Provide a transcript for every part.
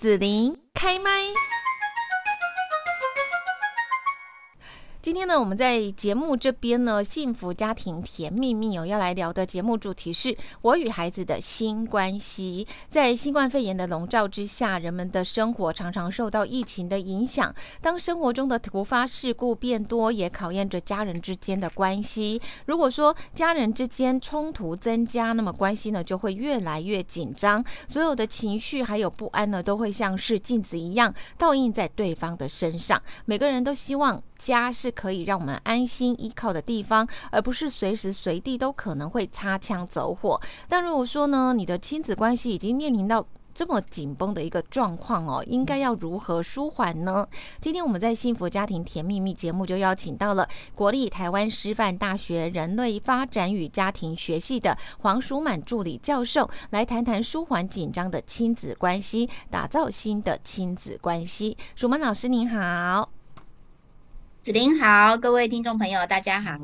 子琳开麦。今天呢，我们在节目这边呢，幸福家庭甜蜜蜜哦，要来聊的节目主题是我与孩子的新关系。在新冠肺炎的笼罩之下，人们的生活常常受到疫情的影响。当生活中的突发事故变多，也考验着家人之间的关系。如果说家人之间冲突增加，那么关系呢就会越来越紧张。所有的情绪还有不安呢，都会像是镜子一样倒映在对方的身上。每个人都希望家是。可以让我们安心依靠的地方，而不是随时随地都可能会擦枪走火。但如果说呢，你的亲子关系已经面临到这么紧绷的一个状况哦，应该要如何舒缓呢？今天我们在幸福家庭甜蜜蜜节目就邀请到了国立台湾师范大学人类发展与家庭学系的黄淑满助理教授，来谈谈舒缓紧张的亲子关系，打造新的亲子关系。淑满老师您好。子琳好，各位听众朋友，大家好。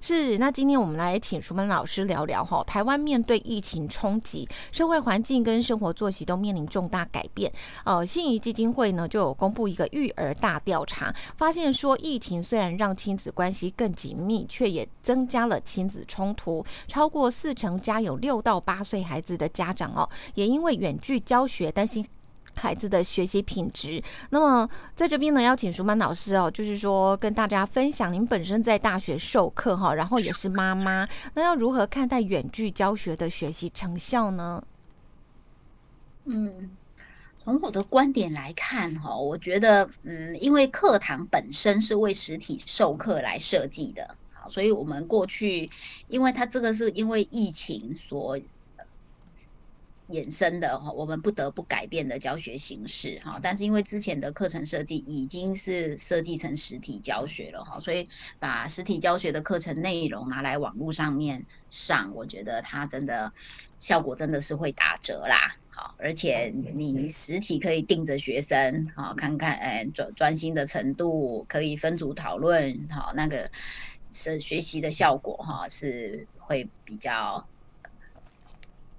是，那今天我们来请淑门老师聊聊哈。台湾面对疫情冲击，社会环境跟生活作息都面临重大改变。呃，信宜基金会呢就有公布一个育儿大调查，发现说疫情虽然让亲子关系更紧密，却也增加了亲子冲突。超过四成家有六到八岁孩子的家长哦，也因为远距教学担心。孩子的学习品质。那么，在这边呢，邀请舒曼老师哦，就是说跟大家分享，您本身在大学授课哈，然后也是妈妈，那要如何看待远距教学的学习成效呢？嗯，从我的观点来看哈，我觉得嗯，因为课堂本身是为实体授课来设计的，好，所以我们过去，因为它这个是因为疫情所。衍生的哈，我们不得不改变的教学形式哈，但是因为之前的课程设计已经是设计成实体教学了哈，所以把实体教学的课程内容拿来网络上面上，我觉得它真的效果真的是会打折啦。好，而且你实体可以定着学生好，看看哎专专心的程度，可以分组讨论好，那个是学习的效果哈，是会比较。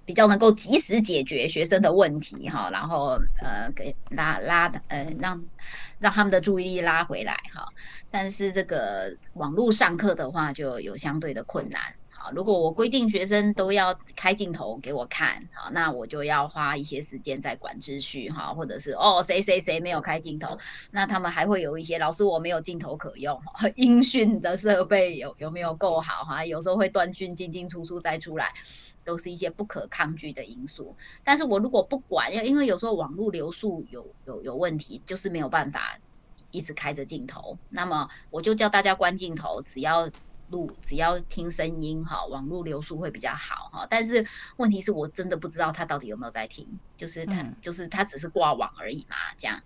比较能够及时解决学生的问题哈，然后呃给拉拉的呃让让他们的注意力拉回来哈，但是这个网络上课的话就有相对的困难好，如果我规定学生都要开镜头给我看好，那我就要花一些时间在管秩序哈，或者是哦谁谁谁没有开镜头，那他们还会有一些老师我没有镜头可用，音讯的设备有有没有够好哈，有时候会断讯进进出出再出来。都是一些不可抗拒的因素，但是我如果不管，要因为有时候网络流速有有有问题，就是没有办法一直开着镜头，那么我就叫大家关镜头，只要录，只要听声音哈，网络流速会比较好哈。但是问题是我真的不知道他到底有没有在听，就是他就是他只是挂网而已嘛，这样，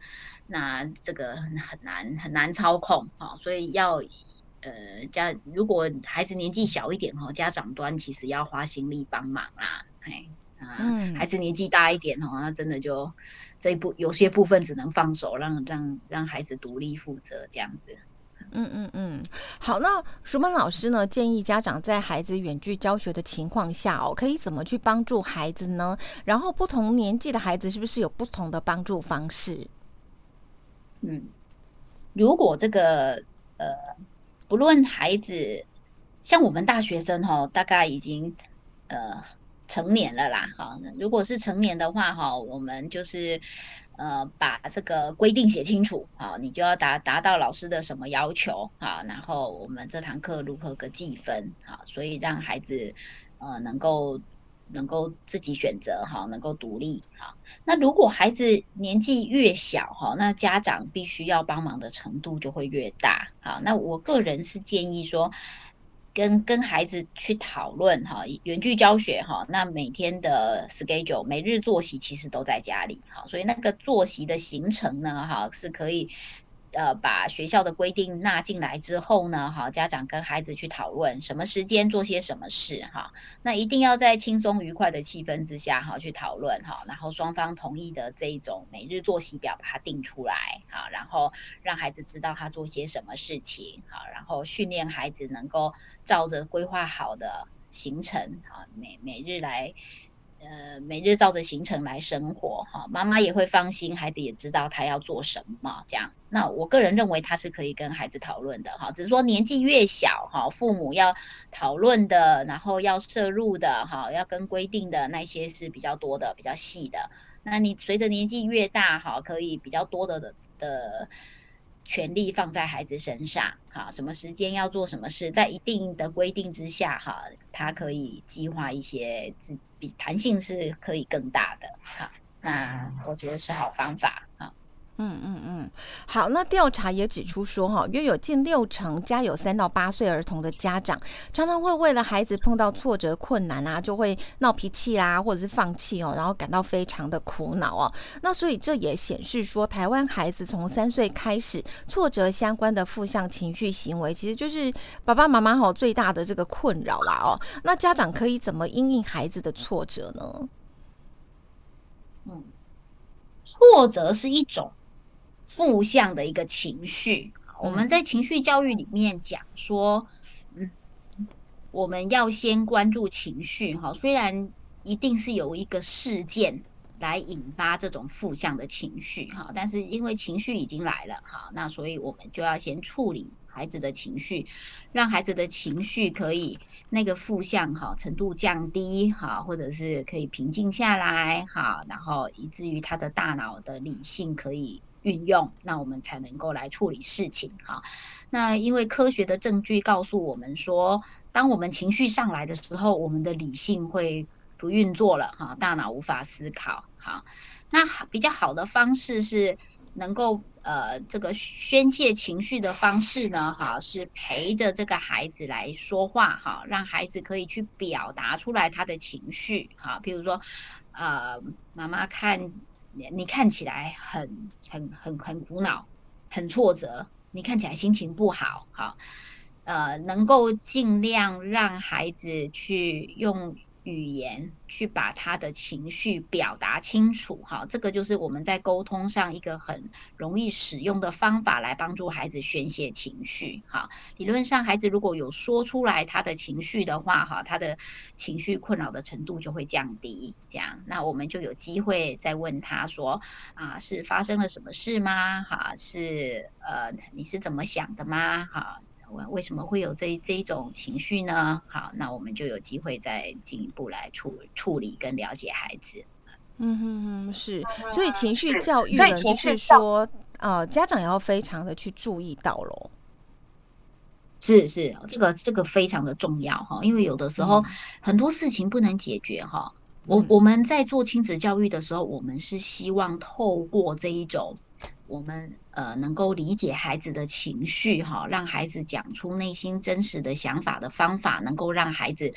那这个很难很难操控哈，所以要。呃，家如果孩子年纪小一点哦，家长端其实要花心力帮忙啦，哎，嗯，孩子年纪大一点哦，那真的就这一部有些部分只能放手，让让让孩子独立负责这样子。嗯嗯嗯，好，那淑曼老师呢建议家长在孩子远距教学的情况下哦，可以怎么去帮助孩子呢？然后不同年纪的孩子是不是有不同的帮助方式？嗯，如果这个呃。不论孩子，像我们大学生哈，大概已经呃成年了啦，哈。如果是成年的话哈，我们就是呃把这个规定写清楚，好，你就要达达到老师的什么要求啊，然后我们这堂课如何个计分啊，所以让孩子呃能够。能够自己选择哈，能够独立哈。那如果孩子年纪越小哈，那家长必须要帮忙的程度就会越大好，那我个人是建议说，跟跟孩子去讨论哈，远距教学哈，那每天的 schedule 每日作息其实都在家里哈，所以那个作息的行程呢哈是可以。呃，把学校的规定纳进来之后呢，哈，家长跟孩子去讨论什么时间做些什么事，哈，那一定要在轻松愉快的气氛之下，哈，去讨论，哈，然后双方同意的这一种每日作息表把它定出来，哈，然后让孩子知道他做些什么事情，哈，然后训练孩子能够照着规划好的行程，哈，每每日来。呃，每日照着行程来生活，哈，妈妈也会放心，孩子也知道他要做什么，这样。那我个人认为他是可以跟孩子讨论的，哈，只是说年纪越小，哈，父母要讨论的，然后要摄入的，哈，要跟规定的那些是比较多的，比较细的。那你随着年纪越大，哈，可以比较多的的的。权力放在孩子身上，哈，什么时间要做什么事，在一定的规定之下，哈，他可以计划一些，比弹性是可以更大的，哈，那我觉得是好方法，哈。嗯嗯嗯，好，那调查也指出说，哈，约有近六成家有三到八岁儿童的家长，常常会为了孩子碰到挫折困难啊，就会闹脾气啦，或者是放弃哦，然后感到非常的苦恼哦。那所以这也显示说，台湾孩子从三岁开始，挫折相关的负向情绪行为，其实就是爸爸妈妈哈最大的这个困扰啦哦。那家长可以怎么应应孩子的挫折呢？嗯，挫折是一种。负向的一个情绪，我们在情绪教育里面讲说，嗯，我们要先关注情绪哈，虽然一定是有一个事件来引发这种负向的情绪哈，但是因为情绪已经来了哈，那所以我们就要先处理孩子的情绪，让孩子的情绪可以那个负向哈程度降低哈，或者是可以平静下来哈，然后以至于他的大脑的理性可以。运用，那我们才能够来处理事情哈。那因为科学的证据告诉我们说，当我们情绪上来的时候，我们的理性会不运作了哈，大脑无法思考哈。那比较好的方式是能够呃这个宣泄情绪的方式呢哈，是陪着这个孩子来说话哈，让孩子可以去表达出来他的情绪哈。比如说呃妈妈看。你你看起来很很很很苦恼，很挫折，你看起来心情不好，好，呃，能够尽量让孩子去用。语言去把他的情绪表达清楚，哈，这个就是我们在沟通上一个很容易使用的方法，来帮助孩子宣泄情绪，哈。理论上，孩子如果有说出来他的情绪的话，哈，他的情绪困扰的程度就会降低。这样，那我们就有机会再问他说，啊，是发生了什么事吗？哈，是呃，你是怎么想的吗？哈。为什么会有这这一种情绪呢？好，那我们就有机会再进一步来处处理跟了解孩子。嗯哼哼，是，所以情绪教育呢，就是说，呃，家长要非常的去注意到喽。是是，这个这个非常的重要哈，因为有的时候很多事情不能解决哈。我我们在做亲子教育的时候，我们是希望透过这一种。我们呃能够理解孩子的情绪哈，让孩子讲出内心真实的想法的方法，能够让孩子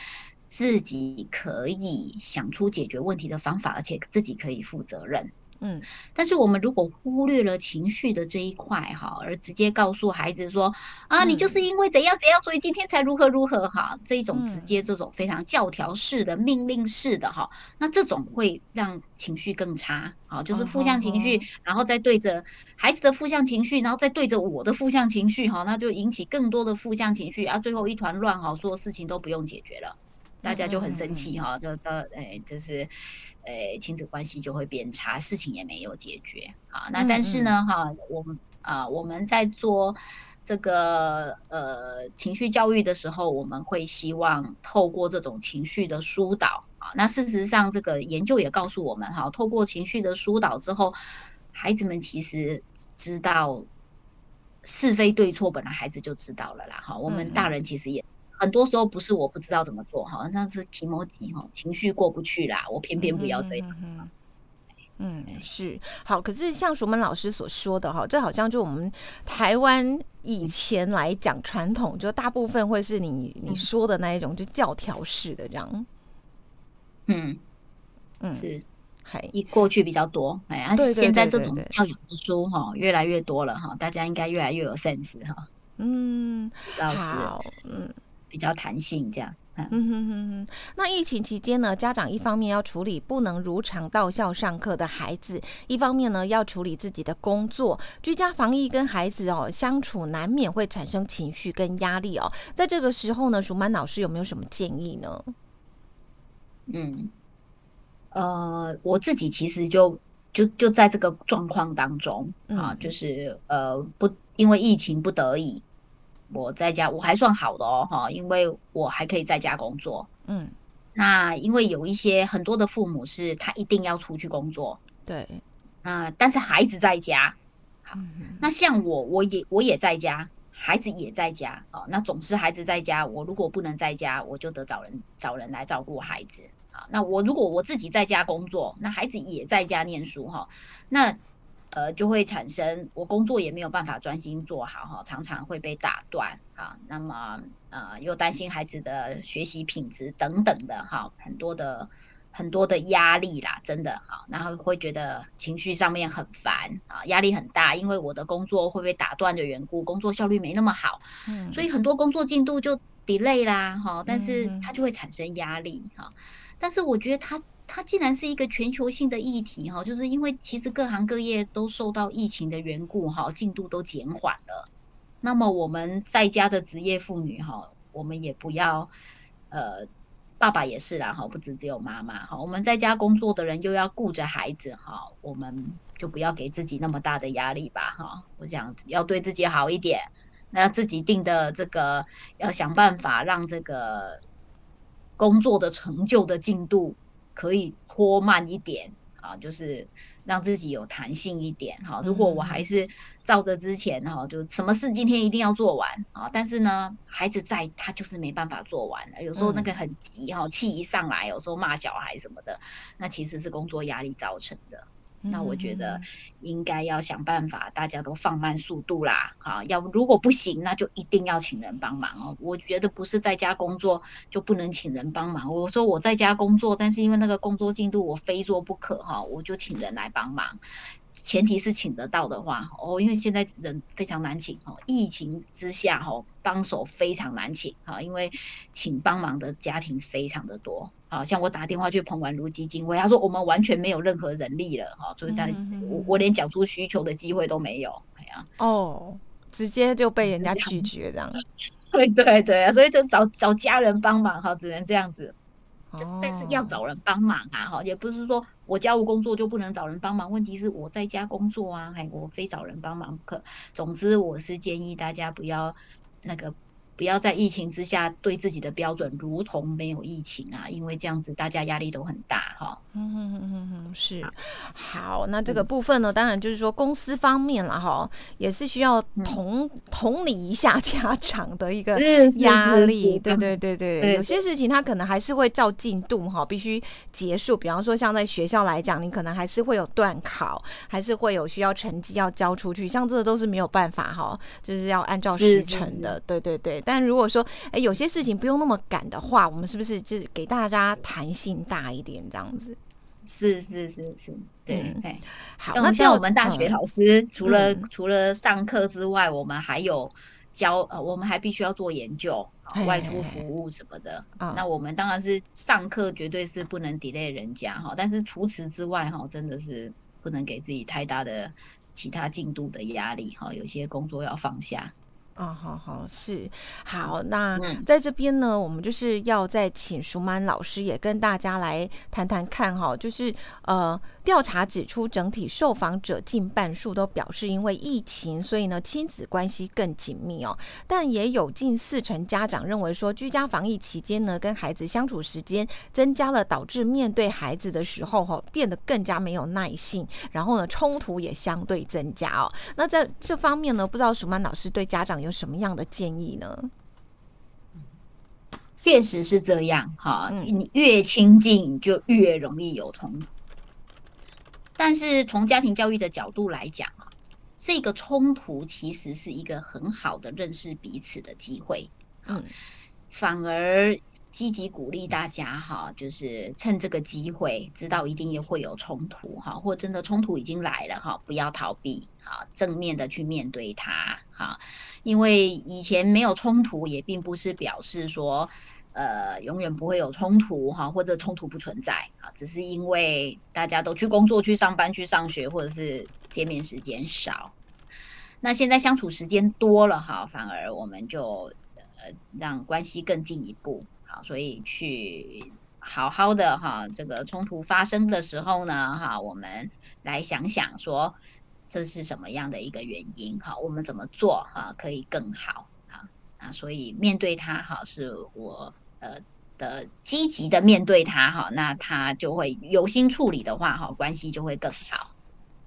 自己可以想出解决问题的方法，而且自己可以负责任。嗯，但是我们如果忽略了情绪的这一块哈，而直接告诉孩子说啊，你就是因为怎样怎样，所以今天才如何如何哈，这种直接这种非常教条式的命令式的哈，那这种会让情绪更差，啊，就是负向情绪，然后再对着孩子的负向情绪，然后再对着我的负向情绪哈，那就引起更多的负向情绪，啊，最后一团乱哈，所有事情都不用解决了。大家就很生气哈，这到哎，就是，诶，亲子关系就会变差，事情也没有解决啊。那但是呢，哈，我们啊，我们在做这个呃情绪教育的时候，我们会希望透过这种情绪的疏导啊。那事实上，这个研究也告诉我们哈，透过情绪的疏导之后，孩子们其实知道是非对错，本来孩子就知道了啦。哈，我们大人其实也。很多时候不是我不知道怎么做哈，像是提摩吉哈，情绪过不去啦，我偏偏不要这样。嗯，是好，可是像淑门老师所说的哈，这好像就我们台湾以前来讲传统，就大部分会是你你说的那一种，就教条式的这样。嗯嗯，是还一过去比较多，哎呀，现在这种教养的书哈越来越多了哈，大家应该越来越有 sense 哈。嗯，好，嗯。比较弹性，这样。嗯哼哼哼。那疫情期间呢，家长一方面要处理不能如常到校上课的孩子，一方面呢要处理自己的工作，居家防疫跟孩子哦相处，难免会产生情绪跟压力哦。在这个时候呢，鼠满老师有没有什么建议呢？嗯，呃，我自己其实就就就在这个状况当中啊，嗯就是呃不因为疫情不得已，我在家我还算好的哦哈，因为我还可以在家工作。嗯，那因为有一些很多的父母是他一定要出去工作，对，那但是孩子在家，嗯那像我我也我也在家，孩子也在家哦，那总是孩子在家，我如果不能在家，我就得找人找人来照顾孩子啊。那我如果我自己在家工作，那孩子也在家念书哈，那呃就会产生我工作也没有办法专心做好哈，常常会被打断啊。那么呃又担心孩子的学习品质等等的哈，很多的。很多的压力啦，真的哈，然后会觉得情绪上面很烦啊，压力很大，因为我的工作会被打断的缘故，工作效率没那么好，嗯，所以很多工作进度就 delay 啦哈，但是嗯它就会产生压力哈。但是我觉得它它既然是一个全球性的议题哈，就是因为其实各行各业都受到疫情的缘故哈，进度都减缓了。那么我们在家的职业妇女哈，我们也不要呃。爸爸也是啦，哈，不止只有妈妈哈。我们在家工作的人又要顾着孩子哈，我们就不要给自己那么大的压力吧哈。我想要对自己好一点，那自己定的这个要想办法让这个工作的成就的进度可以拖慢一点啊，就是让自己有弹性一点哈。如果我还是照着之前哈，就什么事今天一定要做完啊，但是呢，孩子在他就是没办法做完，有时候那个很急哈，气一上来，有时候骂小孩什么的，那其实是工作压力造成的。那我觉得应该要想办法，大家都放慢速度啦，啊，要如果不行，那就一定要请人帮忙哦。我觉得不是在家工作就不能请人帮忙。我说我在家工作，但是因为那个工作进度我非做不可哈，我就请人来帮忙。前提是请得到的话哦，因为现在人非常难请哦，疫情之下哈，帮手非常难请哈，因为请帮忙的家庭非常的多。好像我打电话去彭婉如基金会，他说我们完全没有任何人力了哈，所以他我我连讲出需求的机会都没有。哎呀，哦，直接就被人家拒绝这样。对对对啊，所以就找找家人帮忙哈，只能这样子。但是要找人帮忙啊，哈，也不是说我家务工作就不能找人帮忙。问题是我在家工作啊，还，我非找人帮忙不可。总之，我是建议大家不要那个。不要在疫情之下对自己的标准如同没有疫情啊，因为这样子大家压力都很大哈。嗯嗯嗯嗯，是好。那这个部分呢，当然就是说公司方面了哈，也是需要同 同理一下家长的一个压力。对对对对，有些事情他可能还是会照进度哈，必须结束。比方说像在学校来讲，你可能还是会有断考，还是会有需要成绩要交出去，像这个都是没有办法哈，就是要按照时辰的。对对对。但如果说，哎，有些事情不用那么赶的话，我们是不是就是给大家弹性大一点这样子？是是是是，对，嗯、好。那像我们大学老师，除了、嗯、除了上课之外，我们还有教，呃，我们还必须要做研究、外出服务什么的。嗯、那我们当然是上课绝对是不能 delay 人家哈，但是除此之外哈，真的是不能给自己太大的其他进度的压力哈，有些工作要放下。啊、哦，好好是。好，那在这边呢，我们就是要再请舒曼老师也跟大家来谈谈看哈，就是呃，调查指出，整体受访者近半数都表示，因为疫情，所以呢亲子关系更紧密哦。但也有近四成家长认为说，居家防疫期间呢，跟孩子相处时间增加了，导致面对孩子的时候哈，变得更加没有耐性，然后呢冲突也相对增加哦。那在这方面呢，不知道舒曼老师对家长有什么样的建议呢？现实是这样哈，你越亲近就越容易有冲突。但是从家庭教育的角度来讲啊，这个冲突其实是一个很好的认识彼此的机会。嗯，反而积极鼓励大家哈，就是趁这个机会，知道一定也会有冲突哈，或真的冲突已经来了哈，不要逃避哈，正面的去面对它哈。因为以前没有冲突，也并不是表示说。呃，永远不会有冲突哈，或者冲突不存在啊，只是因为大家都去工作、去上班、去上学，或者是见面时间少。那现在相处时间多了哈，反而我们就呃让关系更进一步好，所以去好好的哈，这个冲突发生的时候呢，哈，我们来想想说这是什么样的一个原因哈，我们怎么做哈可以更好啊啊，所以面对它哈，是我呃的积极的面对它哈，那他就会有心处理的话哈，关系就会更好。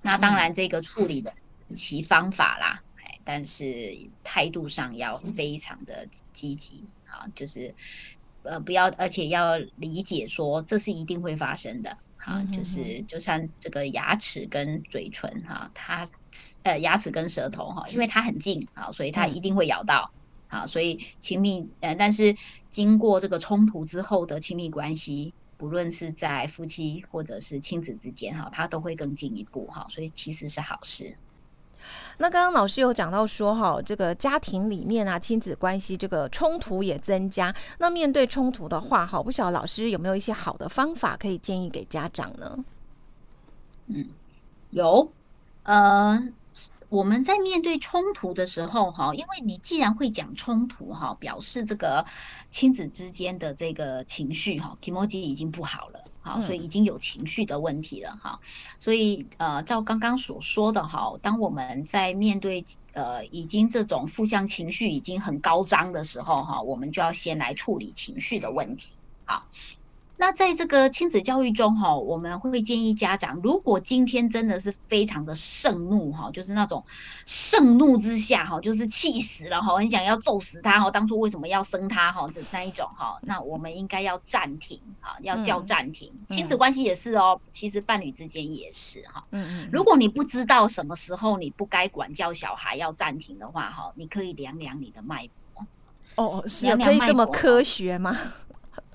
那当然这个处理的其方法啦，哎，但是态度上要非常的积极啊，就是。呃，不要，而且要理解说这是一定会发生的，哈，就是就像这个牙齿跟嘴唇哈，它呃牙齿跟舌头哈，因为它很近啊，所以它一定会咬到，好，所以亲密呃，但是经过这个冲突之后的亲密关系，不论是在夫妻或者是亲子之间哈，它都会更进一步哈，所以其实是好事。那刚刚老师有讲到说，哈，这个家庭里面啊，亲子关系这个冲突也增加。那面对冲突的话，哈，不晓得老师有没有一些好的方法可以建议给家长呢？嗯，有，呃。我们在面对冲突的时候，哈，因为你既然会讲冲突，哈，表示这个亲子之间的这个情绪，哈，emoji 已经不好了，好，所以已经有情绪的问题了，哈，所以呃，照刚刚所说的，哈，当我们在面对呃已经这种负向情绪已经很高涨的时候，哈，我们就要先来处理情绪的问题，好。那在这个亲子教育中，哈，我们会建议家长，如果今天真的是非常的盛怒，哈，就是那种盛怒之下，哈，就是气死了，哈，很想要揍死他，哈，当初为什么要生他，哈，这那一种，哈，那我们应该要暂停，哈，要叫暂停。亲子关系也是哦，其实伴侣之间也是，哈，嗯嗯。如果你不知道什么时候你不该管教小孩要暂停的话，哈，你可以量量你的脉搏。哦哦，是可以这么科学吗？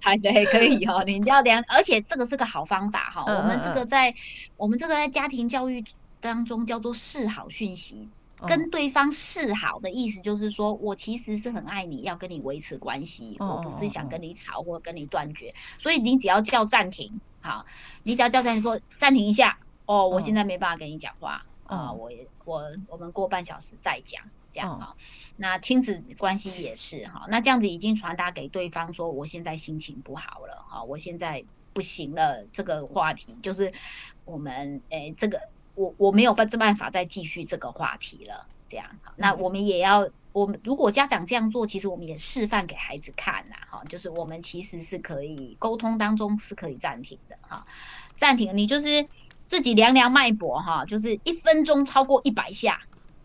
还对，可以 哦，你要量，而且这个是个好方法哈。我们这个在我们这个在家庭教育当中叫做示好讯息，跟对方示好的意思就是说我其实是很爱你，要跟你维持关系，我不是想跟你吵或跟你断绝。所以你只要叫暂停，好，你只要叫暂停，说暂停一下，哦，我现在没办法跟你讲话啊，我我我们过半小时再讲。这样哈，那亲子关系也是哈，那这样子已经传达给对方说，我现在心情不好了哈，我现在不行了。这个话题就是我们诶，这个我我没有办办法再继续这个话题了。这样哈，那我们也要，我们如果家长这样做，其实我们也示范给孩子看啦哈，就是我们其实是可以沟通当中是可以暂停的哈，暂停，你就是自己量量脉搏哈，就是一分钟超过一百下。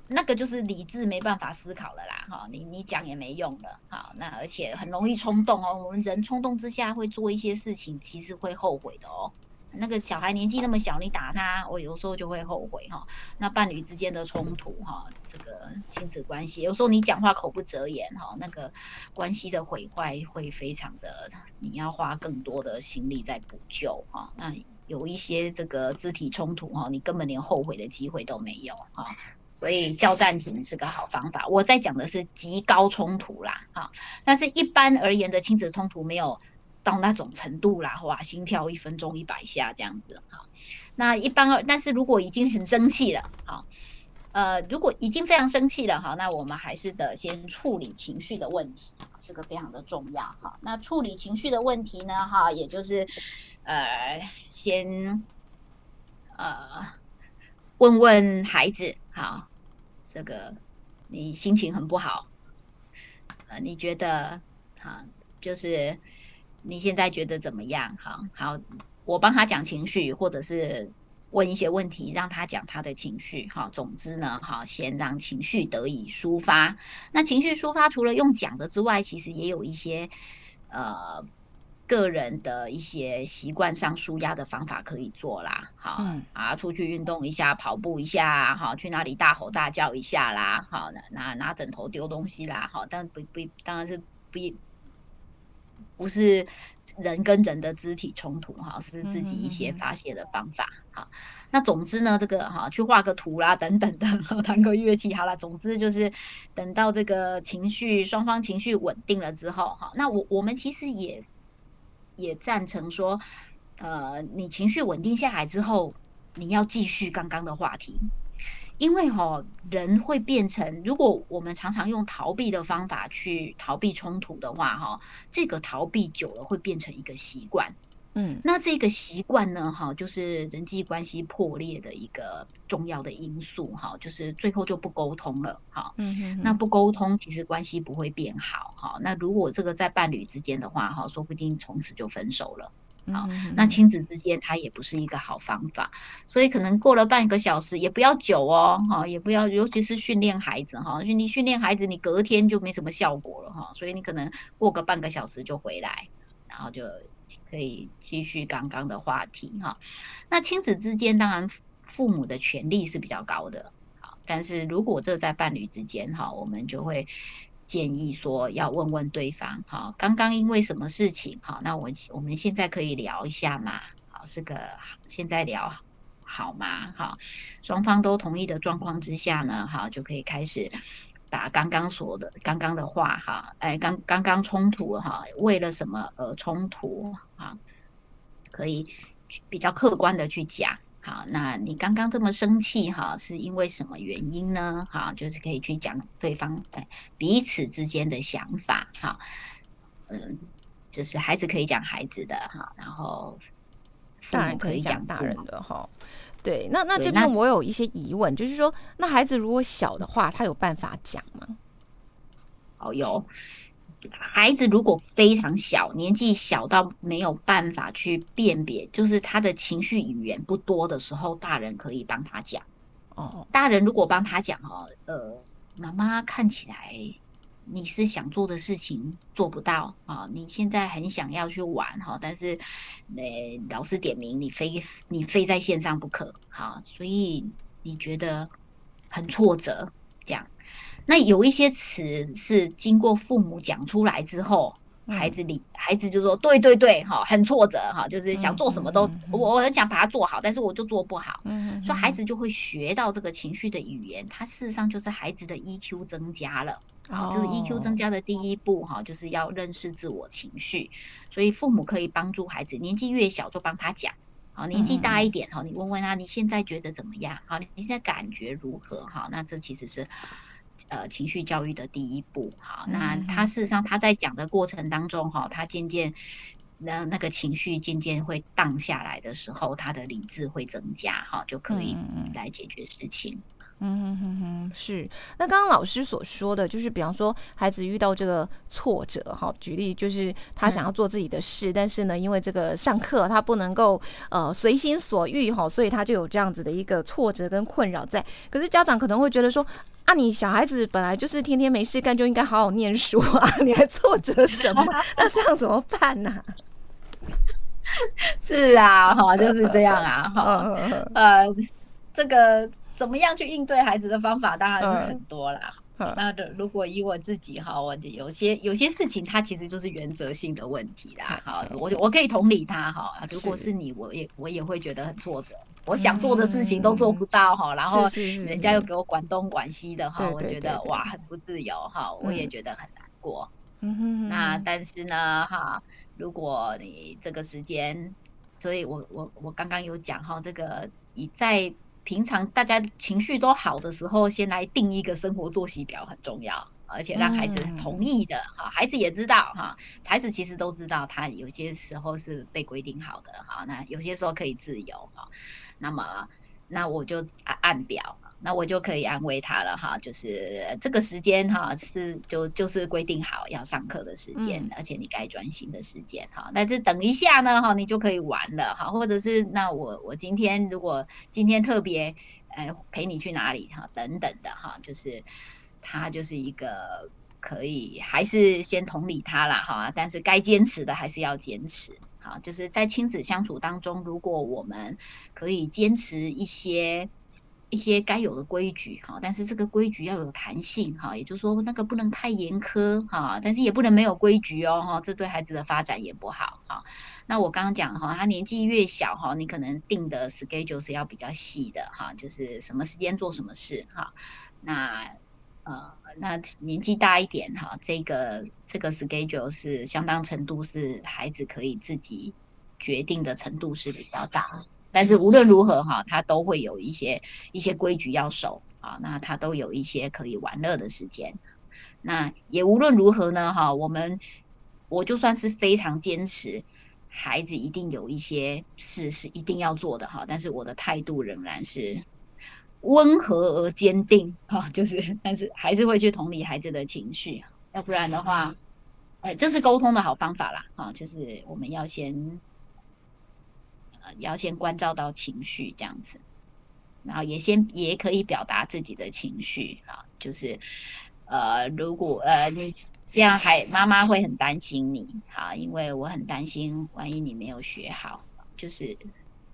那个就是理智没办法思考了啦，哈，你你讲也没用了，好，那而且很容易冲动哦，我们人冲动之下会做一些事情，其实会后悔的哦。那个小孩年纪那么小，你打他，我有时候就会后悔哈。那伴侣之间的冲突哈，这个亲子关系，有时候你讲话口不择言哈，那个关系的毁坏会非常的，你要花更多的心力在补救哈。那有一些这个肢体冲突哈，你根本连后悔的机会都没有哈。所以叫暂停是个好方法。我在讲的是极高冲突啦，哈，但是一般而言的亲子冲突没有到那种程度啦，哇，心跳一分钟一百下这样子，哈。那一般，但是如果已经很生气了，哈，呃，如果已经非常生气了，哈，那我们还是得先处理情绪的问题，这个非常的重要，哈。那处理情绪的问题呢，哈，也就是呃，先呃。问问孩子，好，这个你心情很不好，呃，你觉得，好，就是你现在觉得怎么样？好好，我帮他讲情绪，或者是问一些问题，让他讲他的情绪。好，总之呢，好，先让情绪得以抒发。那情绪抒发除了用讲的之外，其实也有一些，呃。个人的一些习惯上舒压的方法可以做啦，好啊，出去运动一下，跑步一下，好，去哪里大吼大叫一下啦，好，拿拿拿枕头丢东西啦，好，但不不当然是不不是人跟人的肢体冲突哈，是自己一些发泄的方法，好，那总之呢，这个哈，去画个图啦，等等的，弹个乐器，好了，总之就是等到这个情绪双方情绪稳定了之后，哈，那我我们其实也。也赞成说，呃，你情绪稳定下来之后，你要继续刚刚的话题，因为哈，人会变成，如果我们常常用逃避的方法去逃避冲突的话，哈，这个逃避久了会变成一个习惯，嗯，那这个习惯呢，哈，就是人际关系破裂的一个重要的因素，哈，就是最后就不沟通了，哈，嗯那不沟通，其实关系不会变好，哈，那如果这个在伴侣之间的话，哈，说不定从此就分手了。好，那亲子之间它也不是一个好方法，所以可能过了半个小时也不要久哦，哈，也不要，尤其是训练孩子哈，你训练孩子，你隔天就没什么效果了哈，所以你可能过个半个小时就回来，然后就可以继续刚刚的话题哈。那亲子之间当然父母的权利是比较高的，好，但是如果这在伴侣之间哈，我们就会。建议说要问问对方，哈，刚刚因为什么事情，哈，那我我们现在可以聊一下嘛，好，是个现在聊好吗？好，双方都同意的状况之下呢，好，就可以开始把刚刚说的刚刚的话，哈，哎，刚刚刚冲突，哈，为了什么而冲突，啊，可以比较客观的去讲。好，那你刚刚这么生气哈，是因为什么原因呢？哈，就是可以去讲对方哎彼此之间的想法。哈，嗯，就是孩子可以讲孩子的哈，然后大人可以讲大人的哈。对，那那这边我有一些疑问，就是说，那孩子如果小的话，他有办法讲吗？哦，有。孩子如果非常小，年纪小到没有办法去辨别，就是他的情绪语言不多的时候，大人可以帮他讲。哦，大人如果帮他讲哦，呃，妈妈看起来你是想做的事情做不到啊，你现在很想要去玩哈，但是呃，老师点名你非你非在线上不可，好，所以你觉得很挫折，这样。那有一些词是经过父母讲出来之后，孩子里孩子就说对对对，哈，很挫折哈，就是想做什么都我我很想把它做好，但是我就做不好，所以孩子就会学到这个情绪的语言，它事实上就是孩子的 EQ 增加了，好，就是 EQ 增加的第一步哈，就是要认识自我情绪，所以父母可以帮助孩子，年纪越小就帮他讲，好，年纪大一点哈，你问问他你现在觉得怎么样？好，你现在感觉如何？好，那这其实是。呃，情绪教育的第一步，好，那他事实上他在讲的过程当中，哈，他渐渐那那个情绪渐渐会荡下来的时候，他的理智会增加，哈，就可以来解决事情。嗯哼哼哼，是。那刚刚老师所说的就是，比方说孩子遇到这个挫折，哈，举例就是他想要做自己的事，但是呢，因为这个上课他不能够呃随心所欲，哈，所以他就有这样子的一个挫折跟困扰在。可是家长可能会觉得说。啊，你小孩子本来就是天天没事干，就应该好好念书啊！你还挫折什么？那这样怎么办呢？是啊，哈，就是这样啊，哈，呃，这个怎么样去应对孩子的方法，当然是很多啦。那的，如果以我自己哈，我有些有些事情，它其实就是原则性的问题啦。哈，我我可以同理他哈。如果是你，我也我也会觉得很挫折。我想做的事情都做不到哈，然后人家又给我管东管西的哈，我觉得哇很不自由哈，我也觉得很难过。那但是呢哈，如果你这个时间，所以我我我刚刚有讲哈，这个你在。平常大家情绪都好的时候，先来定一个生活作息表很重要，而且让孩子同意的哈，孩子也知道哈，孩子其实都知道他有些时候是被规定好的哈，那有些时候可以自由哈，那么那我就按按表。那我就可以安慰他了哈，就是这个时间哈是就就是规定好要上课的时间，而且你该专心的时间哈。但是等一下呢哈，你就可以玩了哈，或者是那我我今天如果今天特别呃陪你去哪里哈等等的哈，就是他就是一个可以还是先同理他了哈，但是该坚持的还是要坚持好，就是在亲子相处当中，如果我们可以坚持一些。一些该有的规矩哈，但是这个规矩要有弹性哈，也就是说那个不能太严苛哈，但是也不能没有规矩哦哈，这对孩子的发展也不好哈。那我刚刚讲哈，他年纪越小哈，你可能定的 schedule 是要比较细的哈，就是什么时间做什么事哈。那呃，那年纪大一点哈，这个这个 schedule 是相当程度是孩子可以自己决定的程度是比较大。但是无论如何哈，他都会有一些一些规矩要守啊，那他都有一些可以玩乐的时间。那也无论如何呢哈，我们我就算是非常坚持，孩子一定有一些事是一定要做的哈，但是我的态度仍然是温和而坚定哈，就是但是还是会去同理孩子的情绪，要不然的话，哎，这是沟通的好方法啦哈，就是我们要先要先关照到情绪这样子，然后也先也可以表达自己的情绪啊，就是呃如果呃你。这样还妈妈会很担心你，好，因为我很担心，万一你没有学好，就是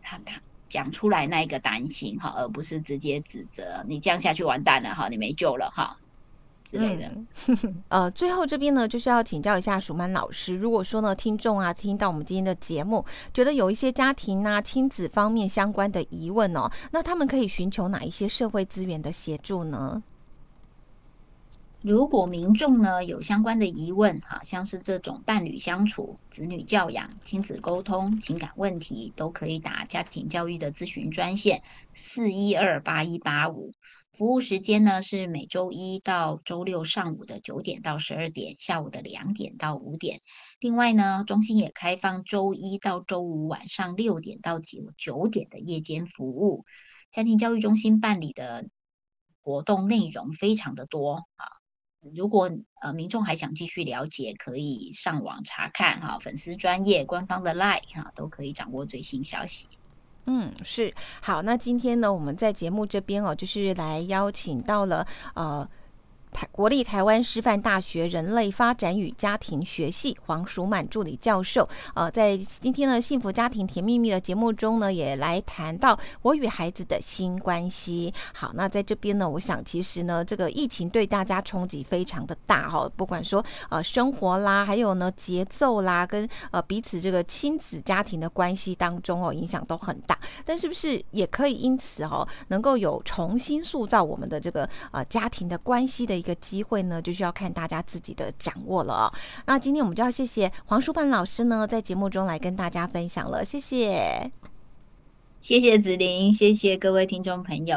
他他讲出来那一个担心哈，而不是直接指责你这样下去完蛋了哈，你没救了哈之类的。呃，最后这边呢，就是要请教一下蜀曼老师，如果说呢，听众啊听到我们今天的节目，觉得有一些家庭啊亲子方面相关的疑问哦，那他们可以寻求哪一些社会资源的协助呢？如果民众呢有相关的疑问，哈，像是这种伴侣相处、子女教养、亲子沟通、情感问题，都可以打家庭教育的咨询专线四一二八一八五。服务时间呢是每周一到周六上午的九点到十二点，下午的两点到五点。另外呢，中心也开放周一到周五晚上六点到九九点的夜间服务。家庭教育中心办理的活动内容非常的多啊。如果呃民众还想继续了解，可以上网查看哈，粉丝专业官方的 line 哈，都可以掌握最新消息。嗯，是好。那今天呢，我们在节目这边哦，就是来邀请到了呃。台国立台湾师范大学人类发展与家庭学系黄淑满助理教授，呃，在今天的幸福家庭甜蜜蜜的节目中呢，也来谈到我与孩子的新关系。好，那在这边呢，我想其实呢，这个疫情对大家冲击非常的大哈，不管说呃生活啦，还有呢节奏啦，跟呃彼此这个亲子家庭的关系当中哦，影响都很大。但是不是也可以因此哦，能够有重新塑造我们的这个呃家庭的关系的？一个机会呢，就需要看大家自己的掌握了哦。那今天我们就要谢谢黄淑盼老师呢，在节目中来跟大家分享了，谢谢，谢谢子琳，谢谢各位听众朋友。